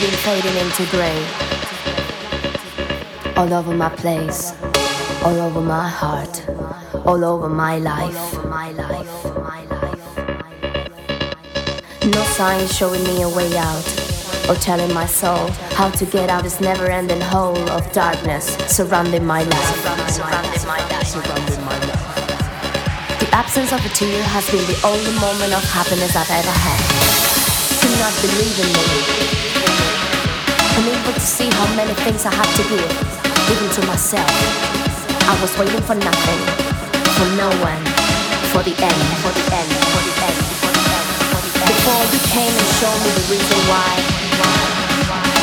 been fading into gray. All over my place, all over my heart, all over my life. No sign showing me a way out, or telling my soul how to get out this never ending hole of darkness surrounding my life. Surrounding my life. Surrounding my life. The absence of a tear has been the only moment of happiness I've ever had. Do not believe in me. Unable to see how many things I have to give, even to myself. I was waiting for nothing, for no one, for the end, for the end, for the end, for the end, for the end. Before you came and showed me the reason why.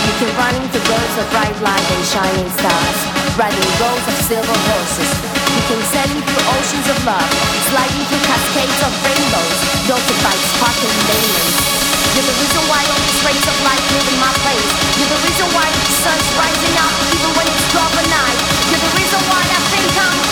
You can run into rows of bright light and shining stars, riding rows of silver horses. You can send me through oceans of love, sliding through cascades of rainbows, dotted by sparkling diamonds. You're the reason why all these rays of light live in my place. You're the reason why the sun's rising up even when it's dark at night. You're the reason why I think I'm